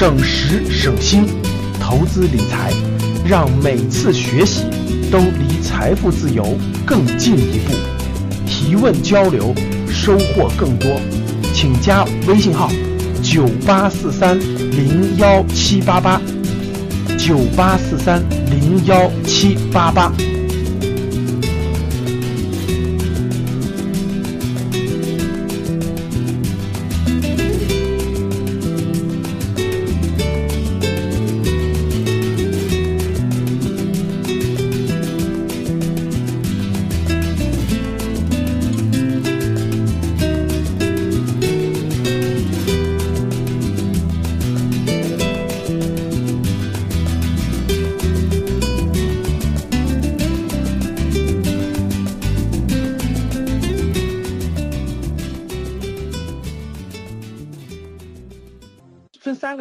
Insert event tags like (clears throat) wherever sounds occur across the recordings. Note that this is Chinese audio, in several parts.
省时省心，投资理财，让每次学习都离财富自由更进一步。提问交流，收获更多，请加微信号：九八四三零幺七八八，九八四三零幺七八八。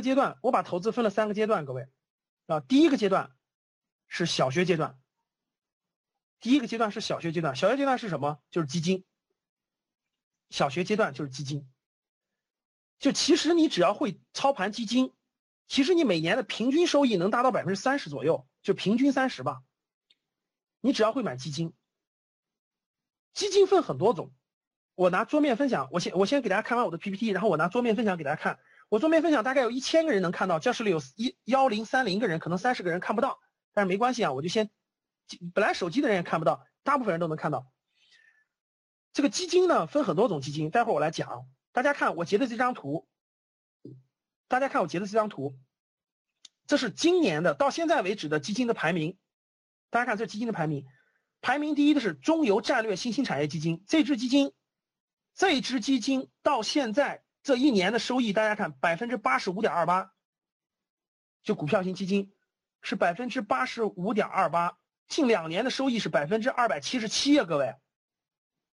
阶段，我把投资分了三个阶段，各位啊，第一个阶段是小学阶段，第一个阶段是小学阶段，小学阶段是什么？就是基金。小学阶段就是基金，就其实你只要会操盘基金，其实你每年的平均收益能达到百分之三十左右，就平均三十吧。你只要会买基金，基金分很多种，我拿桌面分享，我先我先给大家看完我的 PPT，然后我拿桌面分享给大家看。我桌面分享大概有一千个人能看到，教室里有一幺零三零个人，可能三十个人看不到，但是没关系啊，我就先，本来手机的人也看不到，大部分人都能看到。这个基金呢分很多种基金，待会儿我来讲。大家看我截的这张图，大家看我截的这张图，这是今年的到现在为止的基金的排名。大家看这基金的排名，排名第一的是中油战略新兴产业基金，这支基金，这支基金到现在。这一年的收益，大家看百分之八十五点二八，就股票型基金是百分之八十五点二八，近两年的收益是百分之二百七十七啊，各位，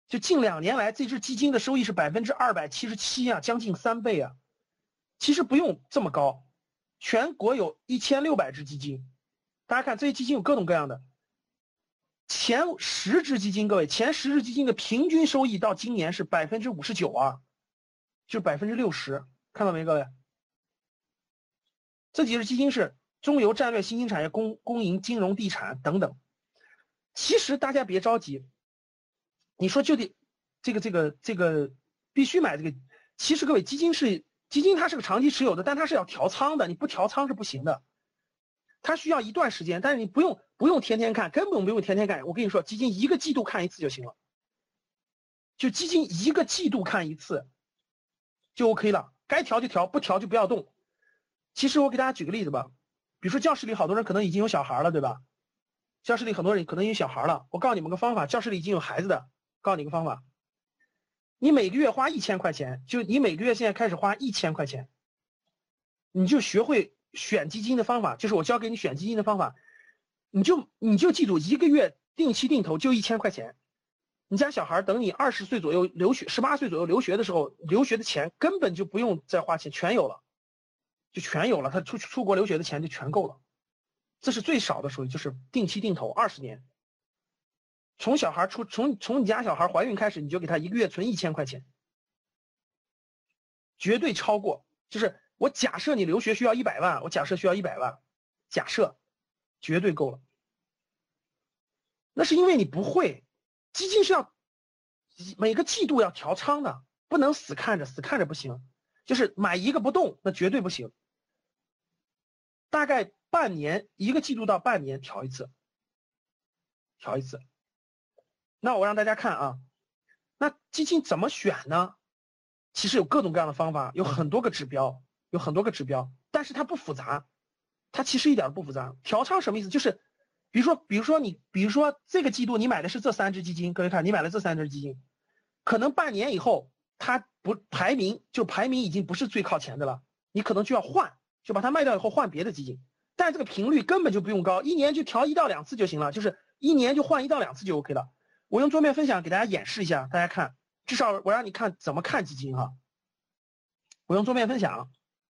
就近两年来这支基金的收益是百分之二百七十七啊，将近三倍啊。其实不用这么高，全国有一千六百只基金，大家看这些基金有各种各样的，前十只基金，各位前十只基金的平均收益到今年是百分之五十九啊。就百分之六十，看到没，各位？这几只基金是中油战略新兴产业、公公营金融地产等等。其实大家别着急，你说就得这个这个这个必须买这个。其实各位，基金是基金，它是个长期持有的，但它是要调仓的，你不调仓是不行的。它需要一段时间，但是你不用不用天天看，根本不用天天看。我跟你说，基金一个季度看一次就行了，就基金一个季度看一次。就 OK 了，该调就调，不调就不要动。其实我给大家举个例子吧，比如说教室里好多人可能已经有小孩了，对吧？教室里很多人可能有小孩了，我告诉你们个方法，教室里已经有孩子的，告诉你个方法，你每个月花一千块钱，就你每个月现在开始花一千块钱，你就学会选基金的方法，就是我教给你选基金的方法，你就你就记住一个月定期定投就一千块钱。你家小孩等你二十岁左右留学，十八岁左右留学的时候，留学的钱根本就不用再花钱，全有了，就全有了。他出出国留学的钱就全够了，这是最少的收益，就是定期定投二十年。从小孩出，从从你家小孩怀孕开始，你就给他一个月存一千块钱，绝对超过。就是我假设你留学需要一百万，我假设需要一百万，假设绝对够了。那是因为你不会。基金是要每个季度要调仓的，不能死看着，死看着不行。就是买一个不动，那绝对不行。大概半年一个季度到半年调一次，调一次。那我让大家看啊，那基金怎么选呢？其实有各种各样的方法，有很多个指标，有很多个指标，但是它不复杂，它其实一点都不复杂。调仓什么意思？就是。比如说，比如说你，比如说这个季度你买的是这三只基金，各位看，你买了这三只基金，可能半年以后它不排名，就排名已经不是最靠前的了，你可能就要换，就把它卖掉以后换别的基金，但这个频率根本就不用高，一年就调一到两次就行了，就是一年就换一到两次就 OK 了。我用桌面分享给大家演示一下，大家看，至少我让你看怎么看基金哈。我用桌面分享，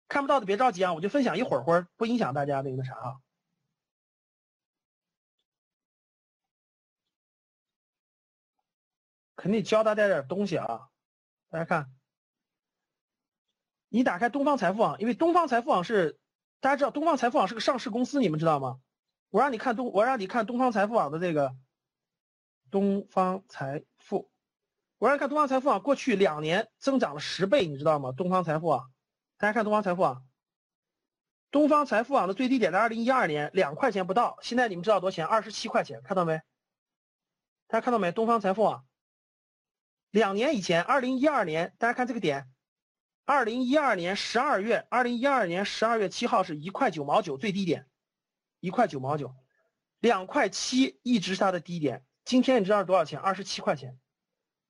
看不到的别着急啊，我就分享一会儿会儿，不影响大家那个啥啊。肯定教大家点东西啊！大家看，你打开东方财富网，因为东方财富网是大家知道，东方财富网是个上市公司，你们知道吗？我让你看东，我让你看东方财富网的这个东方财富，我让你看东方财富网过去两年增长了十倍，你知道吗？东方财富网，大家看东方财富网，东方财富网的最低点在二零一二年两块钱不到，现在你们知道多少钱？二十七块钱，看到没？大家看到没？东方财富网。两年以前，二零一二年，大家看这个点，二零一二年十二月，二零一二年十二月七号是一块九毛九最低点，一块九毛九，两块七一直是它的低点。今天你知道是多少钱？二十七块钱。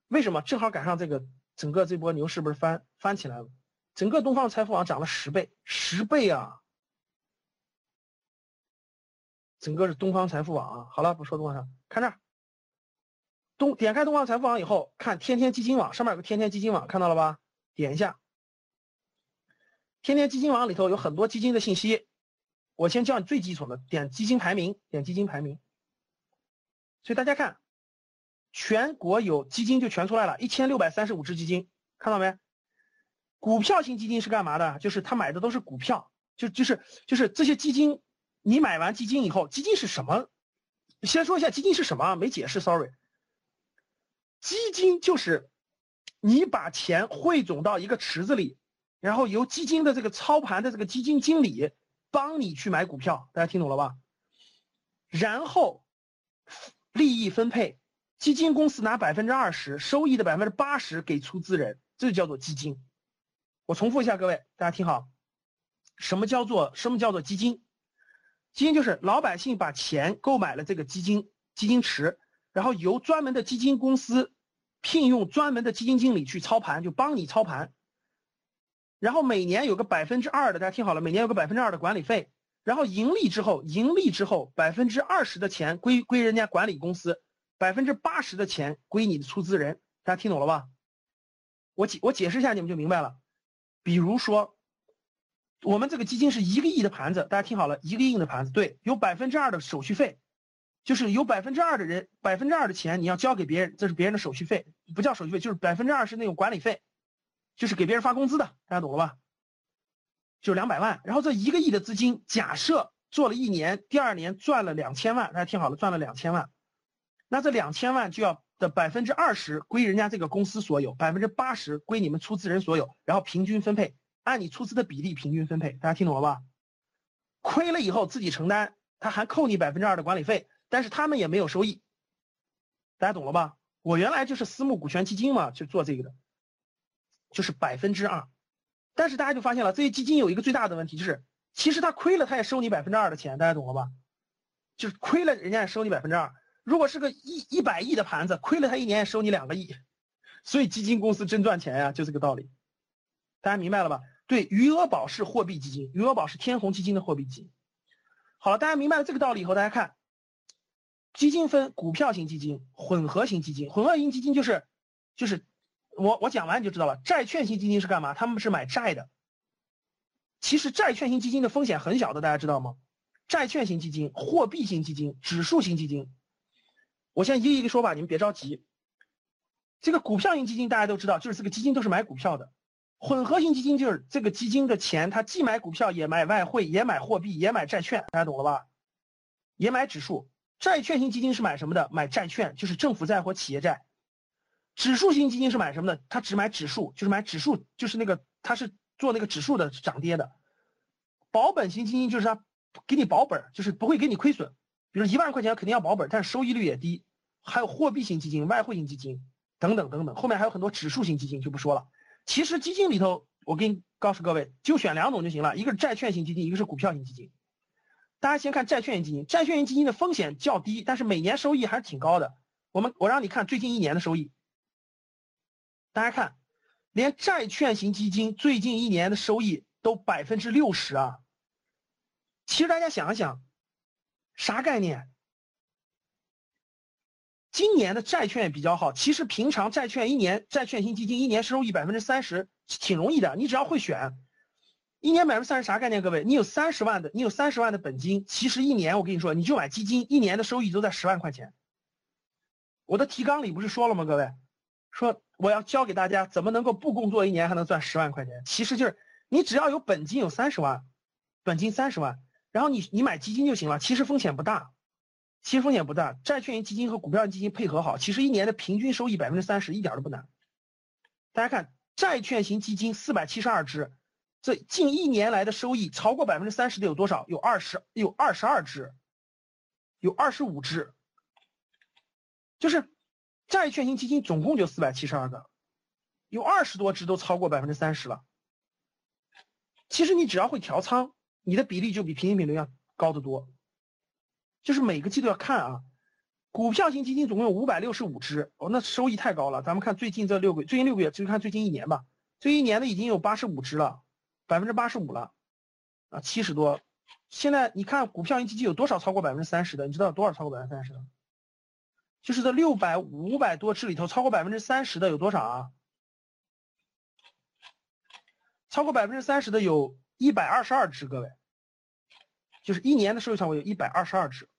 为什么？正好赶上这个整个这波牛市不是翻翻起来了？整个东方财富网涨了十倍，十倍啊！整个是东方财富网啊。好了，不说东方上，看这儿。东点开东方财富网以后，看天天基金网上面有个天天基金网，看到了吧？点一下，天天基金网里头有很多基金的信息。我先教你最基础的，点基金排名，点基金排名。所以大家看，全国有基金就全出来了，一千六百三十五只基金，看到没？股票型基金是干嘛的？就是他买的都是股票，就就是就是这些基金，你买完基金以后，基金是什么？先说一下基金是什么，没解释，sorry。基金就是你把钱汇总到一个池子里，然后由基金的这个操盘的这个基金经理帮你去买股票，大家听懂了吧？然后利益分配，基金公司拿百分之二十，收益的百分之八十给出资人，这就叫做基金。我重复一下，各位大家听好，什么叫做什么叫做基金？基金就是老百姓把钱购买了这个基金基金池。然后由专门的基金公司聘用专门的基金经理去操盘，就帮你操盘。然后每年有个百分之二的，大家听好了，每年有个百分之二的管理费。然后盈利之后，盈利之后百分之二十的钱归归人家管理公司，百分之八十的钱归你的出资人。大家听懂了吧？我解我解释一下，你们就明白了。比如说，我们这个基金是一个亿的盘子，大家听好了，一个亿的盘子，对，有百分之二的手续费。就是有百分之二的人，百分之二的钱你要交给别人，这是别人的手续费，不叫手续费，就是百分之二是那种管理费，就是给别人发工资的，大家懂了吧？就两百万，然后这一个亿的资金，假设做了一年，第二年赚了两千万，大家听好了，赚了两千万，那这两千万就要的百分之二十归人家这个公司所有，百分之八十归你们出资人所有，然后平均分配，按你出资的比例平均分配，大家听懂了吧？亏了以后自己承担，他还扣你百分之二的管理费。但是他们也没有收益，大家懂了吧？我原来就是私募股权基金嘛，去做这个的，就是百分之二。但是大家就发现了，这些基金有一个最大的问题，就是其实他亏了，他也收你百分之二的钱，大家懂了吧？就是亏了，人家也收你百分之二。如果是个一一百亿的盘子，亏了他一年也收你两个亿。所以基金公司真赚钱呀，就这个道理。大家明白了吧？对，余额宝是货币基金，余额宝是天弘基金的货币基金。好了，大家明白了这个道理以后，大家看。基金分股票型基金、混合型基金。混合型基金就是，就是我我讲完你就知道了。债券型基金是干嘛？他们是买债的。其实债券型基金的风险很小的，大家知道吗？债券型基金、货币型基金、指数型基金，我先一个一个说吧，你们别着急。这个股票型基金大家都知道，就是这个基金都是买股票的。混合型基金就是这个基金的钱，它既买股票，也买外汇，也买货币，也买债券，大家懂了吧？也买指数。债券型基金是买什么的？买债券，就是政府债或企业债。指数型基金是买什么的？它只买指数，就是买指数，就是那个它是做那个指数的涨跌的。保本型基金就是它给你保本，就是不会给你亏损。比如一万块钱肯定要保本，但是收益率也低。还有货币型基金、外汇型基金等等等等，后面还有很多指数型基金就不说了。其实基金里头，我给你告诉各位，就选两种就行了，一个是债券型基金，一个是股票型基金。大家先看债券型基金，债券型基金的风险较低，但是每年收益还是挺高的。我们我让你看最近一年的收益，大家看，连债券型基金最近一年的收益都百分之六十啊！其实大家想一想，啥概念？今年的债券比较好，其实平常债券一年债券型基金一年收益百分之三十挺容易的，你只要会选。一年百分之三十啥概念？各位，你有三十万的，你有三十万的本金，其实一年我跟你说，你就买基金，一年的收益都在十万块钱。我的提纲里不是说了吗？各位，说我要教给大家怎么能够不工作一年还能赚十万块钱。其实就是你只要有本金有三十万，本金三十万，然后你你买基金就行了，其实风险不大，其实风险不大。债券型基金和股票型基金配合好，其实一年的平均收益百分之三十一点都不难。大家看，债券型基金四百七十二只，这近一年来的收益超过百分之三十的有多少？有二十，有二十二只，有二十五只，就是债券型基金总共就四百七十二个，有二十多只都超过百分之三十了。其实你只要会调仓，你的比例就比平均比例要高得多。就是每个季度要看啊，股票型基金总共有五百六十五只，哦，那收益太高了。咱们看最近这六个，最近六个月就看最近一年吧，最近一年的已经有八十五只了，百分之八十五了，啊，七十多。现在你看股票型基金有多少超过百分之三十的？你知道有多少超过百分之三十的？就是这六百五百多只里头超过百分之三十的有多少啊？超过百分之三十的有一百二十二只，各位，就是一年的收益超过有一百二十二只。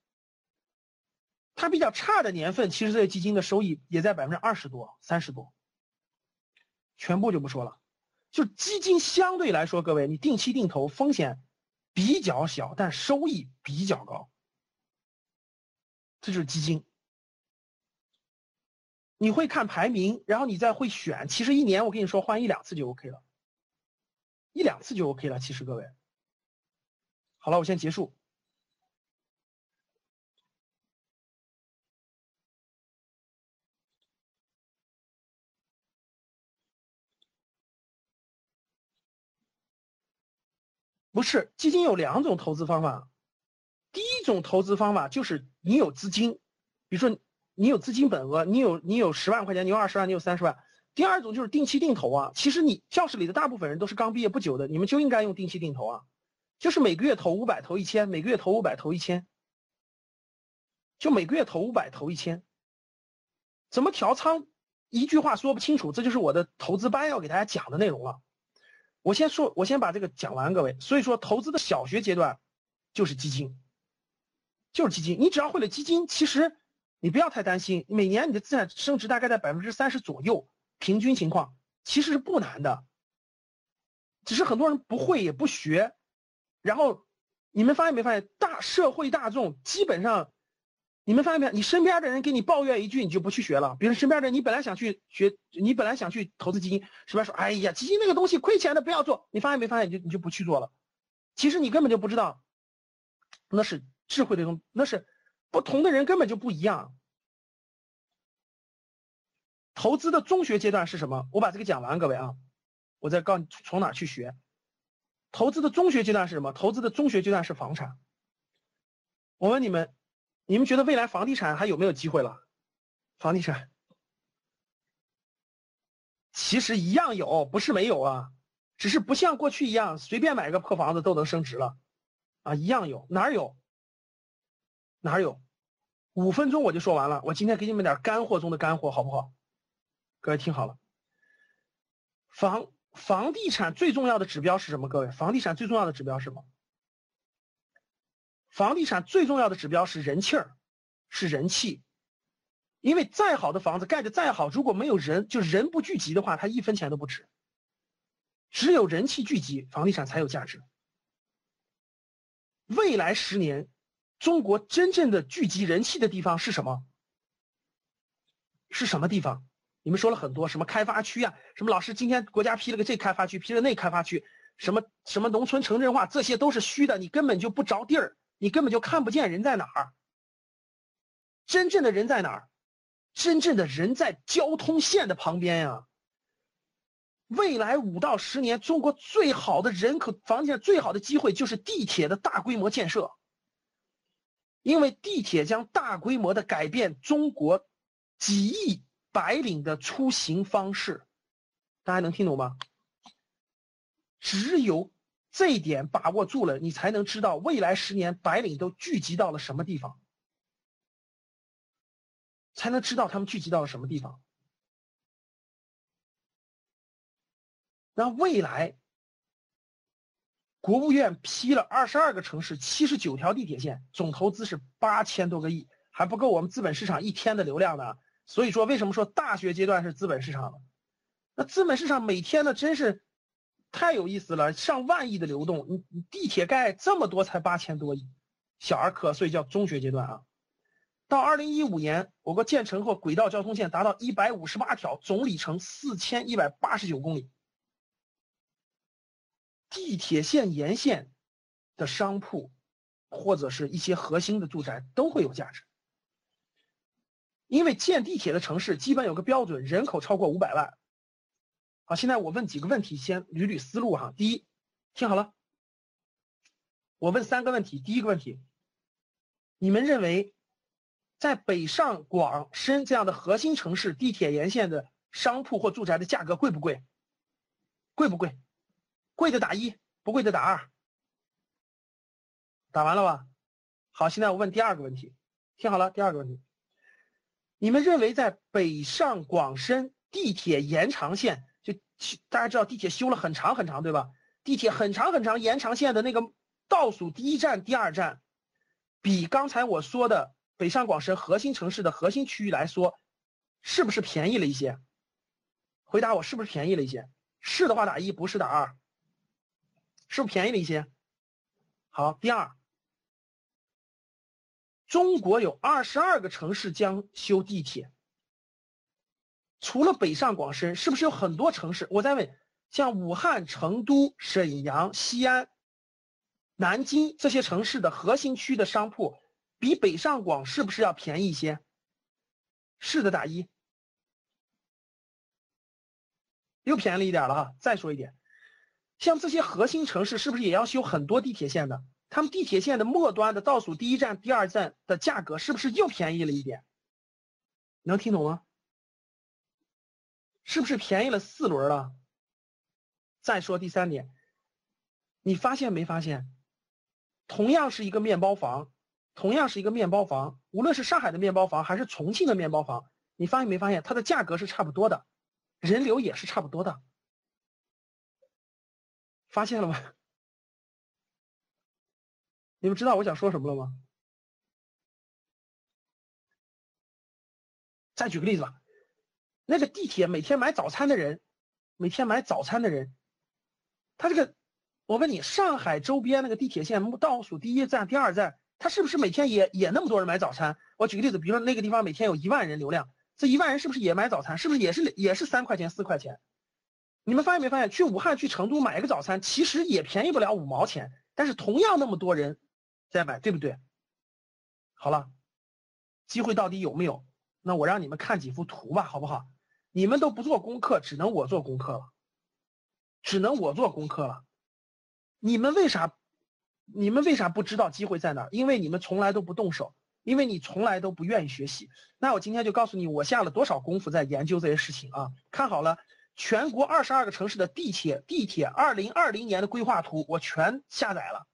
它比较差的年份，其实这些基金的收益也在百分之二十多、三十多。全部就不说了，就基金相对来说，各位，你定期定投风险比较小，但收益比较高。这就是基金。你会看排名，然后你再会选，其实一年我跟你说换一两次就 OK 了。一两次就 OK 了，其实各位，好了，我先结束。不是基金有两种投资方法，第一种投资方法就是你有资金，比如说你有资金本额，你有你有十万块钱，你有二十万，你有三十万。第二种就是定期定投啊，其实你教室里的大部分人都是刚毕业不久的，你们就应该用定期定投啊，就是每个月投五百，投一千，每个月投五百，投一千，就每个月投五百，投一千。怎么调仓？一句话说不清楚，这就是我的投资班要给大家讲的内容了。我先说，我先把这个讲完，各位。所以说，投资的小学阶段就是基金，就是基金。你只要会了基金，其实你不要太担心，每年你的资产升值大概在百分之三十左右。平均情况其实是不难的，只是很多人不会也不学，然后你们发现没发现，大社会大众基本上，你们发现没有？你身边的人给你抱怨一句，你就不去学了。比如身边的人，你本来想去学，你本来想去投资基金，是吧？说，哎呀，基金那个东西亏钱的，不要做。你发现没发现？你就你就不去做了。其实你根本就不知道，那是智慧的东，那是不同的人根本就不一样。投资的中学阶段是什么？我把这个讲完，各位啊，我再告诉你从哪去学。投资的中学阶段是什么？投资的中学阶段是房产。我问你们，你们觉得未来房地产还有没有机会了？房地产其实一样有，不是没有啊，只是不像过去一样随便买个破房子都能升值了啊，一样有，哪有？哪有？五分钟我就说完了，我今天给你们点干货中的干货，好不好？各位听好了，房房地产最重要的指标是什么？各位，房地产最重要的指标是什么？房地产最重要的指标是人气儿，是人气。因为再好的房子盖的再好，如果没有人，就人不聚集的话，它一分钱都不值。只有人气聚集，房地产才有价值。未来十年，中国真正的聚集人气的地方是什么？是什么地方？你们说了很多什么开发区啊，什么老师今天国家批了个这开发区，批了那开发区，什么什么农村城镇化，这些都是虚的，你根本就不着地儿，你根本就看不见人在哪儿。真正的人在哪儿？真正的人在交通线的旁边呀。未来五到十年，中国最好的人口房地产最好的机会就是地铁的大规模建设，因为地铁将大规模的改变中国几亿。白领的出行方式，大家能听懂吗？只有这一点把握住了，你才能知道未来十年白领都聚集到了什么地方，才能知道他们聚集到了什么地方。那未来，国务院批了二十二个城市七十九条地铁线，总投资是八千多个亿，还不够我们资本市场一天的流量呢。所以说，为什么说大学阶段是资本市场呢？那资本市场每天呢，真是太有意思了，上万亿的流动，你你地铁盖这么多才八千多亿，小儿科，所以叫中学阶段啊。到二零一五年，我国建成后轨道交通线达到一百五十八条，总里程四千一百八十九公里。地铁线沿线的商铺，或者是一些核心的住宅都会有价值，因为建地铁的城市基本有个标准，人口超过五百万。好，现在我问几个问题，先捋捋思路哈。第一，听好了，我问三个问题。第一个问题，你们认为，在北上广深这样的核心城市，地铁沿线的商铺或住宅的价格贵不贵？贵不贵？贵的打一，不贵的打二。打完了吧？好，现在我问第二个问题，听好了，第二个问题，你们认为在北上广深地铁延长线？大家知道地铁修了很长很长，对吧？地铁很长很长，延长线的那个倒数第一站、第二站，比刚才我说的北上广深核心城市的核心区域来说，是不是便宜了一些？回答我，是不是便宜了一些？是的话打一，不是打二。是不是便宜了一些？好，第二，中国有二十二个城市将修地铁。除了北上广深，是不是有很多城市？我在问，像武汉、成都、沈阳、西安、南京这些城市的核心区的商铺，比北上广是不是要便宜一些？是的，打一。又便宜了一点了哈。再说一点，像这些核心城市，是不是也要修很多地铁线的？他们地铁线的末端的倒数第一站、第二站的价格，是不是又便宜了一点？能听懂吗？是不是便宜了四轮了？再说第三点，你发现没发现？同样是一个面包房，同样是一个面包房，无论是上海的面包房还是重庆的面包房，你发现没发现它的价格是差不多的，人流也是差不多的，发现了吗？你们知道我想说什么了吗？再举个例子吧。那个地铁每天买早餐的人，每天买早餐的人，他这个，我问你，上海周边那个地铁线倒数第一站、第二站，他是不是每天也也那么多人买早餐？我举个例子，比如说那个地方每天有一万人流量，这一万人是不是也买早餐？是不是也是也是三块钱、四块钱？你们发现没发现，去武汉、去成都买一个早餐，其实也便宜不了五毛钱，但是同样那么多人在买，对不对？好了，机会到底有没有？那我让你们看几幅图吧，好不好？你们都不做功课，只能我做功课了，只能我做功课了。你们为啥？你们为啥不知道机会在哪儿？因为你们从来都不动手，因为你从来都不愿意学习。那我今天就告诉你，我下了多少功夫在研究这些事情啊！看好了，全国二十二个城市的地铁地铁二零二零年的规划图，我全下载了，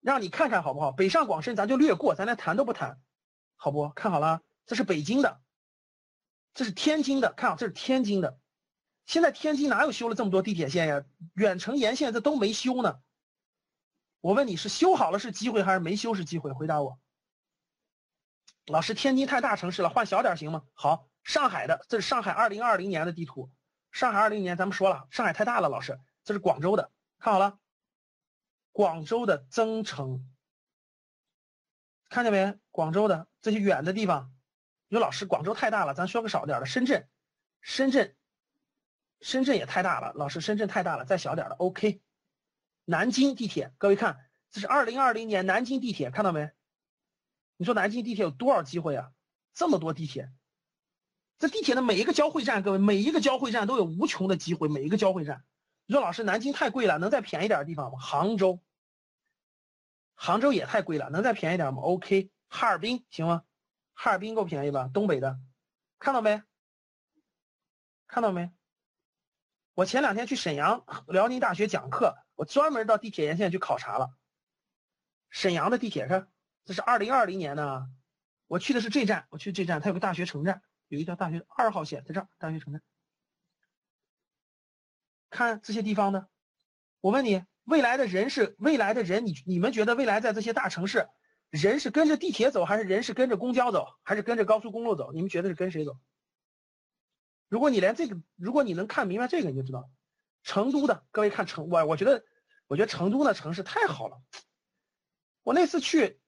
让你看看好不好？北上广深咱就略过，咱连谈都不谈，好不？看好了，这是北京的。这是天津的，看啊，这是天津的。现在天津哪有修了这么多地铁线呀？远程沿线这都没修呢。我问你是修好了是机会还是没修是机会？回答我。老师，天津太大城市了，换小点行吗？好，上海的，这是上海二零二零年的地图。上海二零年咱们说了，上海太大了。老师，这是广州的，看好了，广州的增城，看见没？广州的这些远的地方。你说老师，广州太大了，咱说个少点的。深圳，深圳，深圳也太大了。老师，深圳太大了，再小点的。OK。南京地铁，各位看，这是二零二零年南京地铁，看到没？你说南京地铁有多少机会啊？这么多地铁，这地铁的每一个交汇站，各位每一个交汇站都有无穷的机会。每一个交汇站，你说老师，南京太贵了，能再便宜点的地方吗？杭州，杭州也太贵了，能再便宜点吗？OK。哈尔滨行吗？哈尔滨够便宜吧？东北的，看到没？看到没？我前两天去沈阳辽宁大学讲课，我专门到地铁沿线去考察了。沈阳的地铁看，这是二零二零年的，我去的是这站，我去这站，它有个大学城站，有一条大学二号线在这儿，大学城站。看这些地方的，我问你，未来的人是未来的人，你你们觉得未来在这些大城市？人是跟着地铁走，还是人是跟着公交走，还是跟着高速公路走？你们觉得是跟谁走？如果你连这个，如果你能看明白这个，你就知道，成都的，各位看成我，我觉得，我觉得成都的城市太好了。我那次去，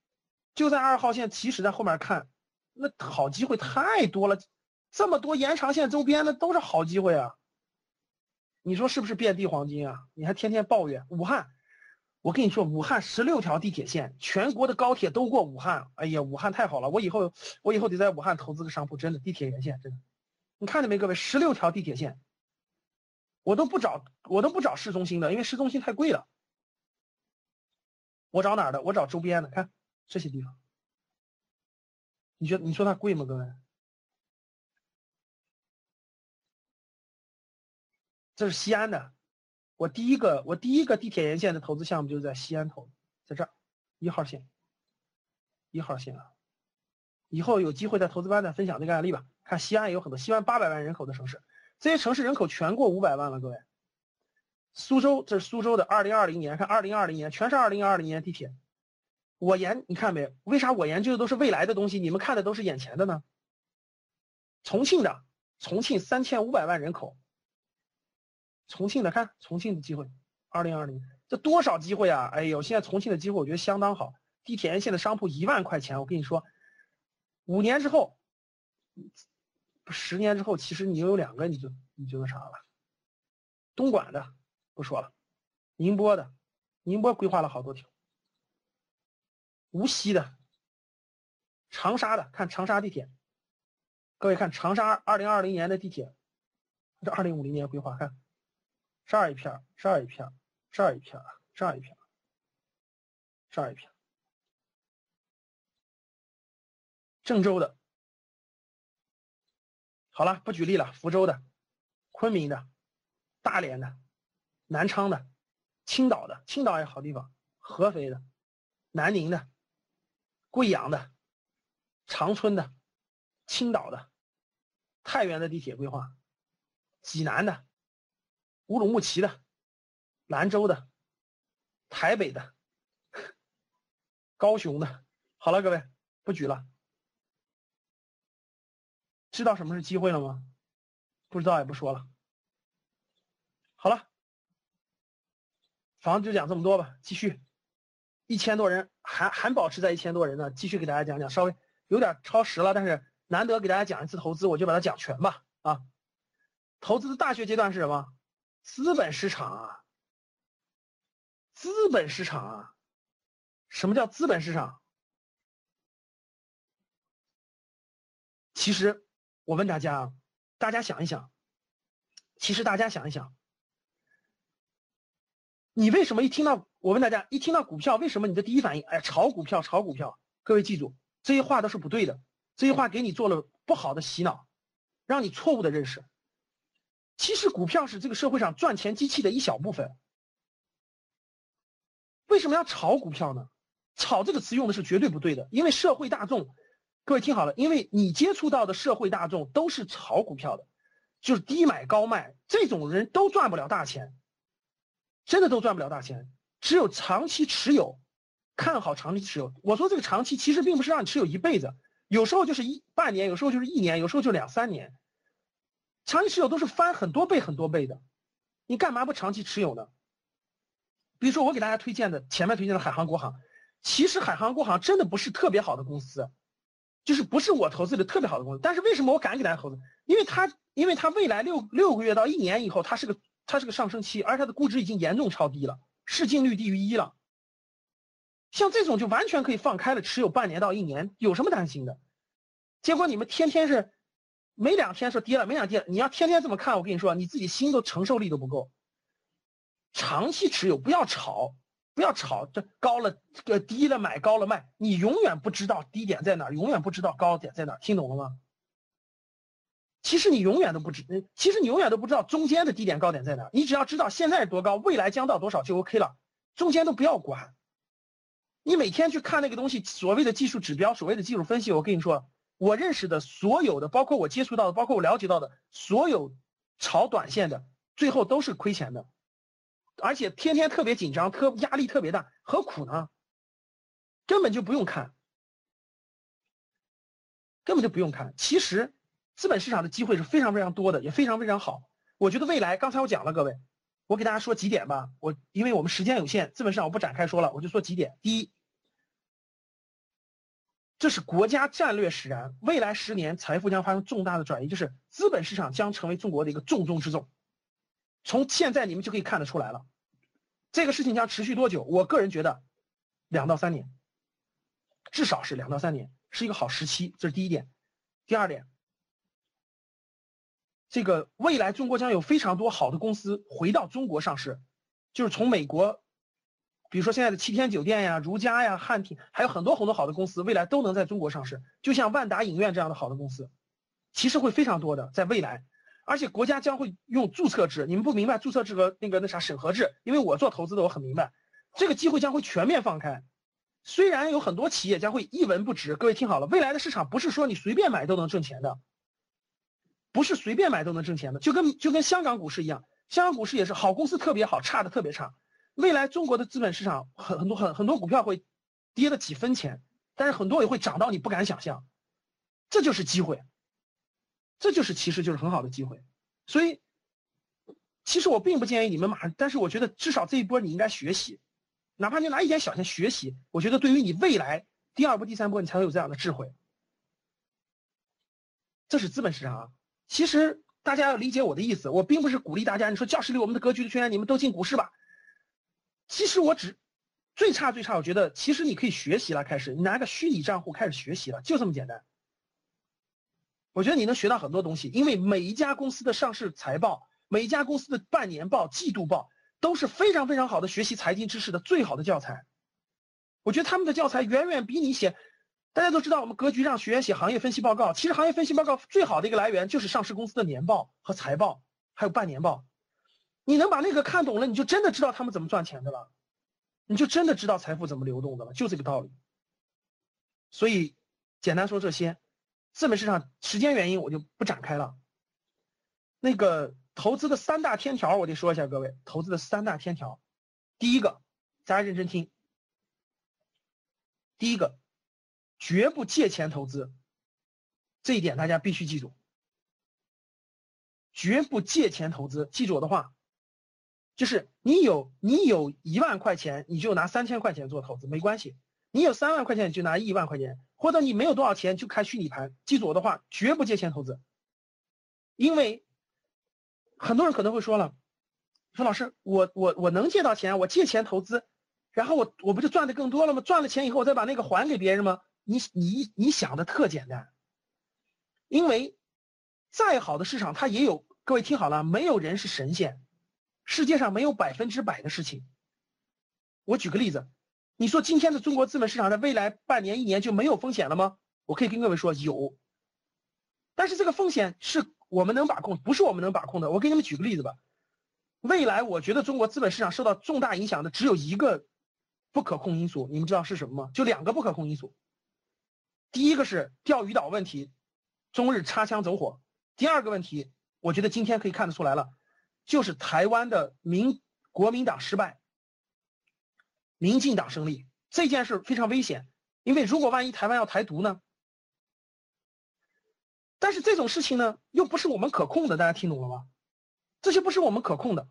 就在二号线，其实在后面看，那好机会太多了，这么多延长线周边的都是好机会啊。你说是不是遍地黄金啊？你还天天抱怨武汉，我跟你说，武汉十六条地铁线，全国的高铁都过武汉。哎呀，武汉太好了，我以后我以后得在武汉投资个商铺，真的地铁沿线真的。你看见没，各位，十六条地铁线。我都不找，我都不找市中心的，因为市中心太贵了。我找哪儿的？我找周边的，看这些地方。你觉得你说它贵吗，各位？这是西安的，我第一个我第一个地铁沿线的投资项目就是在西安投，在这儿一号线，一号线啊。以后有机会在投资班再分享这个案例吧。看西安有很多，西安八百万人口的城市。这些城市人口全过五百万了，各位。苏州，这是苏州的，二零二零年，看二零二零年，全是二零二零年地铁。我研，你看没？为啥我研究的都是未来的东西？你们看的都是眼前的呢？重庆的，重庆三千五百万人口。重庆的，看重庆的机会，二零二零，这多少机会啊？哎呦，现在重庆的机会我觉得相当好。地铁沿线的商铺一万块钱，我跟你说，五年之后。十年之后，其实你有两个，你就你就那啥了。东莞的不说了，宁波的，宁波规划了好多条。无锡的，长沙的，看长沙地铁。各位看长沙二零二零年的地铁，这二零五零年规划，看这儿一片，这儿一片，这儿一片，这儿一片，这儿一片。郑州的。好了，不举例了。福州的、昆明的、大连的、南昌的、青岛的，青岛也好地方。合肥的、南宁的、贵阳的、长春的、青岛的、太原的地铁规划，济南的、乌鲁木齐的、兰州的、台北的、高雄的。好了，各位，不举了。知道什么是机会了吗？不知道也不说了。好了，房子就讲这么多吧。继续，一千多人还还保持在一千多人呢。继续给大家讲讲，稍微有点超时了，但是难得给大家讲一次投资，我就把它讲全吧。啊，投资的大学阶段是什么？资本市场啊，资本市场啊，什么叫资本市场？其实。我问大家啊，大家想一想，其实大家想一想，你为什么一听到我问大家一听到股票，为什么你的第一反应，哎，炒股票，炒股票？各位记住，这些话都是不对的，这些话给你做了不好的洗脑，让你错误的认识。其实股票是这个社会上赚钱机器的一小部分。为什么要炒股票呢？炒这个词用的是绝对不对的，因为社会大众。各位听好了，因为你接触到的社会大众都是炒股票的，就是低买高卖，这种人都赚不了大钱，真的都赚不了大钱。只有长期持有，看好长期持有。我说这个长期其实并不是让你持有一辈子，有时候就是一半年，有时候就是一年，有时候就两三年。长期持有都是翻很多倍很多倍的，你干嘛不长期持有呢？比如说我给大家推荐的前面推荐的海航国航，其实海航国航真的不是特别好的公司。就是不是我投资的特别好的公司，但是为什么我敢给大家投资？因为它，因为它未来六六个月到一年以后，它是个它是个上升期，而它的估值已经严重超低了，市净率低于一了。像这种就完全可以放开了持有半年到一年，有什么担心的？结果你们天天是，没两天说跌了，没两天，你要天天这么看，我跟你说，你自己心都承受力都不够。长期持有，不要炒。不要炒，这高了，这低了买，高了卖，你永远不知道低点在哪，永远不知道高点在哪，听懂了吗？其实你永远都不知，其实你永远都不知道中间的低点高点在哪，你只要知道现在多高，未来将到多少就 OK 了，中间都不要管。你每天去看那个东西，所谓的技术指标，所谓的技术分析，我跟你说，我认识的所有的，包括我接触到的，包括我了解到的所有炒短线的，最后都是亏钱的。而且天天特别紧张，特压力特别大，何苦呢？根本就不用看，根本就不用看。其实，资本市场的机会是非常非常多的，也非常非常好。我觉得未来，刚才我讲了，各位，我给大家说几点吧。我因为我们时间有限，资本市场我不展开说了，我就说几点。第一，这是国家战略使然，未来十年财富将发生重大的转移，就是资本市场将成为中国的一个重中之重。从现在你们就可以看得出来了，这个事情将持续多久？我个人觉得，两到三年，至少是两到三年，是一个好时期。这是第一点。第二点，这个未来中国将有非常多好的公司回到中国上市，就是从美国，比如说现在的七天酒店呀、如家呀、汉庭，还有很多很多好的公司，未来都能在中国上市。就像万达影院这样的好的公司，其实会非常多的在未来。而且国家将会用注册制，你们不明白注册制和那个那啥审核制，因为我做投资的，我很明白，这个机会将会全面放开。虽然有很多企业将会一文不值，各位听好了，未来的市场不是说你随便买都能挣钱的，不是随便买都能挣钱的，就跟就跟香港股市一样，香港股市也是好公司特别好，差的特别差。未来中国的资本市场很很多很很多股票会跌了几分钱，但是很多也会涨到你不敢想象，这就是机会。这就是其实就是很好的机会，所以其实我并不建议你们马上，但是我觉得至少这一波你应该学习，哪怕你拿一点小钱学习，我觉得对于你未来第二波、第三波，你才会有这样的智慧。这是资本市场啊。其实大家要理解我的意思，我并不是鼓励大家，你说教室里我们的格局的学员，你们都进股市吧。其实我只最差最差，我觉得其实你可以学习了，开始你拿个虚拟账户开始学习了，就这么简单。我觉得你能学到很多东西，因为每一家公司的上市财报，每一家公司的半年报、季度报都是非常非常好的学习财经知识的最好的教材。我觉得他们的教材远远比你写。大家都知道，我们格局让学员写行业分析报告，其实行业分析报告最好的一个来源就是上市公司的年报和财报，还有半年报。你能把那个看懂了，你就真的知道他们怎么赚钱的了，你就真的知道财富怎么流动的了，就这个道理。所以，简单说这些。资本市场时间原因，我就不展开了。那个投资的三大天条，我得说一下，各位，投资的三大天条，第一个，大家认真听。第一个，绝不借钱投资，这一点大家必须记住。绝不借钱投资，记住我的话，就是你有你有一万块钱，你就拿三千块钱做投资，没关系。你有三万块钱，你就拿一万块钱。或者你没有多少钱就开虚拟盘，记住我的话，绝不借钱投资。因为很多人可能会说了，说老师，我我我能借到钱，我借钱投资，然后我我不就赚的更多了吗？赚了钱以后我再把那个还给别人吗？你你你想的特简单。因为再好的市场它也有，各位听好了，没有人是神仙，世界上没有百分之百的事情。我举个例子。你说今天的中国资本市场在未来半年、一年就没有风险了吗？我可以跟各位说有，但是这个风险是我们能把控，不是我们能把控的。我给你们举个例子吧。未来我觉得中国资本市场受到重大影响的只有一个不可控因素，你们知道是什么吗？就两个不可控因素。第一个是钓鱼岛问题，中日擦枪走火；第二个问题，我觉得今天可以看得出来了，就是台湾的民国民党失败。民进党胜利这件事非常危险，因为如果万一台湾要台独呢？但是这种事情呢，又不是我们可控的，大家听懂了吗？这些不是我们可控的，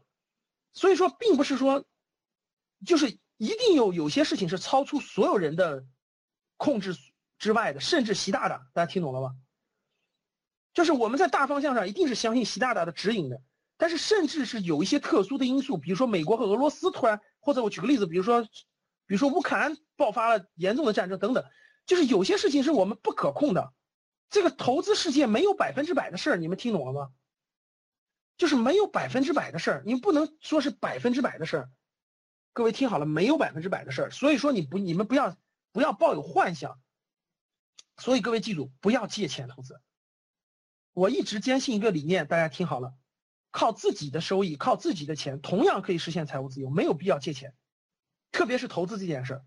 所以说并不是说，就是一定有有些事情是超出所有人的控制之外的，甚至习大大，大家听懂了吗？就是我们在大方向上一定是相信习大大的指引的，但是甚至是有一些特殊的因素，比如说美国和俄罗斯突然。或者我举个例子，比如说，比如说乌克兰爆发了严重的战争等等，就是有些事情是我们不可控的。这个投资世界没有百分之百的事儿，你们听懂了吗？就是没有百分之百的事儿，你不能说是百分之百的事儿。各位听好了，没有百分之百的事儿，所以说你不，你们不要不要抱有幻想。所以各位记住，不要借钱投资。我一直坚信一个理念，大家听好了。靠自己的收益，靠自己的钱，同样可以实现财务自由，没有必要借钱，特别是投资这件事儿，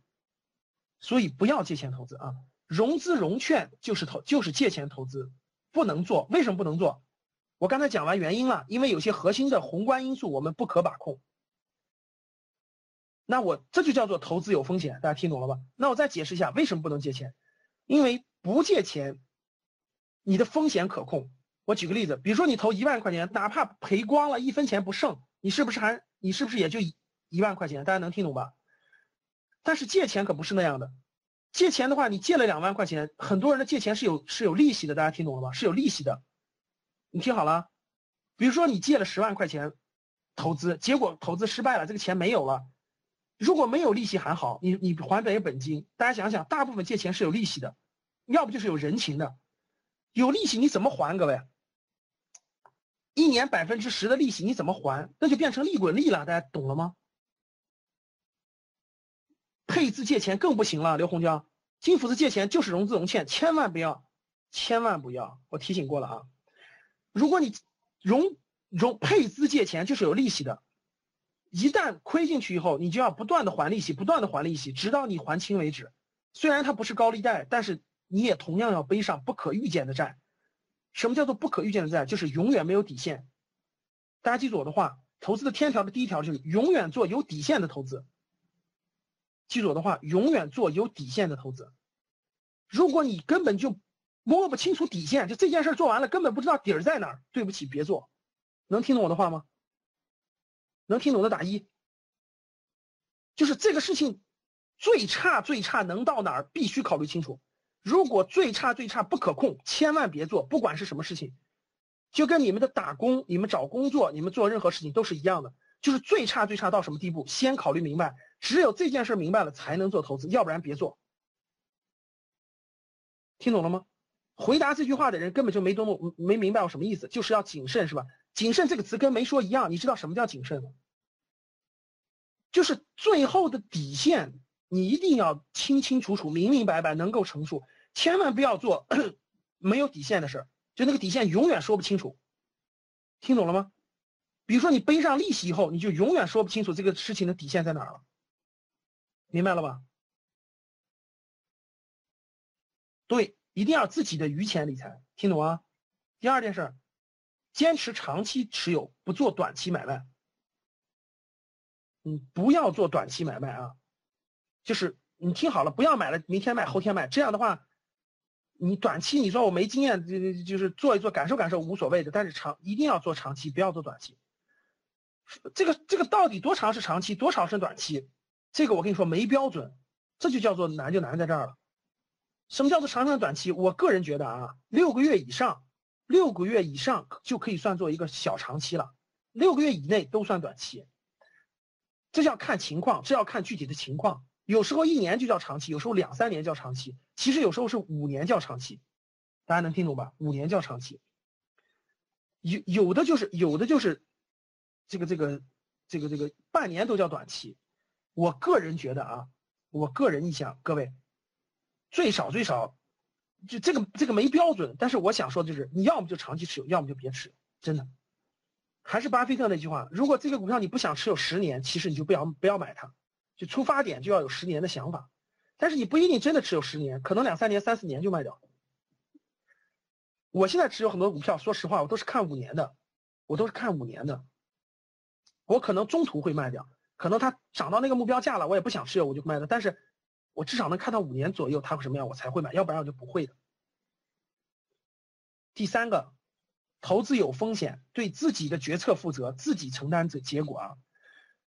所以不要借钱投资啊！融资融券就是投，就是借钱投资，不能做。为什么不能做？我刚才讲完原因了，因为有些核心的宏观因素我们不可把控。那我这就叫做投资有风险，大家听懂了吧？那我再解释一下为什么不能借钱，因为不借钱，你的风险可控。我举个例子，比如说你投一万块钱，哪怕赔光了，一分钱不剩，你是不是还你是不是也就一万块钱？大家能听懂吧？但是借钱可不是那样的，借钱的话，你借了两万块钱，很多人的借钱是有是有利息的，大家听懂了吗？是有利息的。你听好了，比如说你借了十万块钱投资，结果投资失败了，这个钱没有了。如果没有利息还好，你你还本本金。大家想想，大部分借钱是有利息的，要不就是有人情的，有利息你怎么还？各位，一年百分之十的利息你怎么还？那就变成利滚利了，大家懂了吗？配资借钱更不行了，刘红椒，金斧子借钱就是融资融券，千万不要，千万不要，我提醒过了啊。如果你融融配资借钱就是有利息的。一旦亏进去以后，你就要不断的还利息，不断的还利息，直到你还清为止。虽然它不是高利贷，但是你也同样要背上不可预见的债。什么叫做不可预见的债？就是永远没有底线。大家记住我的话，投资的天条的第一条就是永远做有底线的投资。记住我的话，永远做有底线的投资。如果你根本就摸不清楚底线，就这件事做完了根本不知道底儿在哪儿，对不起，别做。能听懂我的话吗？能听懂的打一，就是这个事情最差最差能到哪儿，必须考虑清楚。如果最差最差不可控，千万别做，不管是什么事情，就跟你们的打工、你们找工作、你们做任何事情都是一样的，就是最差最差到什么地步，先考虑明白。只有这件事明白了，才能做投资，要不然别做。听懂了吗？回答这句话的人根本就没懂，没明白我什么意思，就是要谨慎，是吧？谨慎这个词跟没说一样，你知道什么叫谨慎吗？就是最后的底线，你一定要清清楚楚、明明白白，能够陈述，千万不要做 (clears throat) 没有底线的事儿，就那个底线永远说不清楚，听懂了吗？比如说你背上利息以后，你就永远说不清楚这个事情的底线在哪儿了，明白了吧？对，一定要自己的余钱理财，听懂啊？第二件事。坚持长期持有，不做短期买卖。嗯，不要做短期买卖啊！就是你听好了，不要买了，明天卖，后天卖。这样的话，你短期你说我没经验，就就是做一做，感受感受无所谓的。但是长一定要做长期，不要做短期。这个这个到底多长是长期，多长是短期？这个我跟你说没标准，这就叫做难就难在这儿了。什么叫做长长短期？我个人觉得啊，六个月以上。六个月以上就可以算作一个小长期了，六个月以内都算短期。这要看情况，这要看具体的情况。有时候一年就叫长期，有时候两三年叫长期，其实有时候是五年叫长期。大家能听懂吧？五年叫长期。有有的就是有的就是这个这个这个这个半年都叫短期。我个人觉得啊，我个人意向，各位最少最少。就这个这个没标准，但是我想说的就是，你要么就长期持有，要么就别持有，真的。还是巴菲特那句话，如果这个股票你不想持有十年，其实你就不要不要买它，就出发点就要有十年的想法。但是你不一定真的持有十年，可能两三年、三四年就卖掉。我现在持有很多股票，说实话，我都是看五年的，我都是看五年的。我可能中途会卖掉，可能它涨到那个目标价了，我也不想持有，我就卖了。但是。我至少能看到五年左右它会什么样，我才会买，要不然我就不会的。第三个，投资有风险，对自己的决策负责，自己承担这结果啊。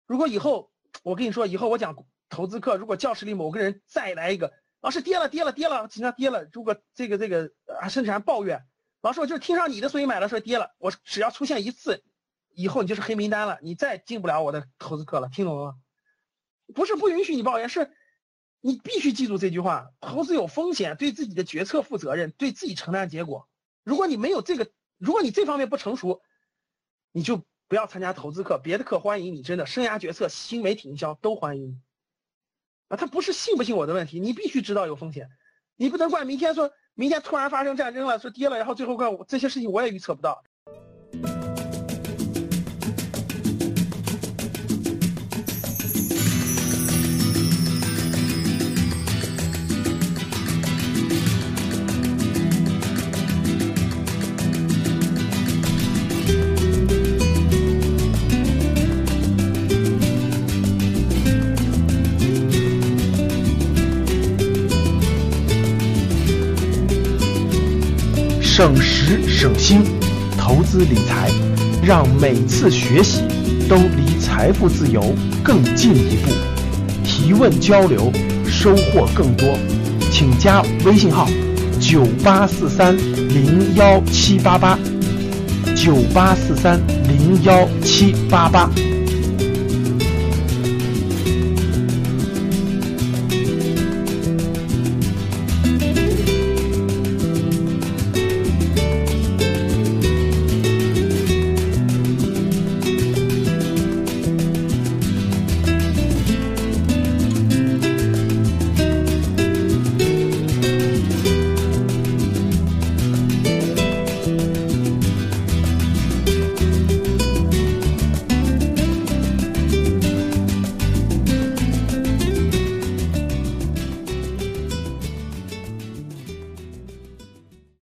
如果以后我跟你说，以后我讲投资课，如果教室里某个人再来一个，老师跌了跌了跌了，经常跌了。如果这个这个啊，甚至还抱怨，老师我就是听上你的所以买了，说跌了，我只要出现一次，以后你就是黑名单了，你再进不了我的投资课了，听懂了吗？不是不允许你抱怨，是。你必须记住这句话：投资有风险，对自己的决策负责任，对自己承担结果。如果你没有这个，如果你这方面不成熟，你就不要参加投资课。别的课欢迎你，真的，生涯决策、新媒体营销都欢迎你。啊，他不是信不信我的问题，你必须知道有风险。你不能怪明天说明天突然发生战争了，说跌了，然后最后怪我这些事情我也预测不到。省时省心，投资理财，让每次学习都离财富自由更进一步。提问交流，收获更多，请加微信号：九八四三零幺七八八，九八四三零幺七八八。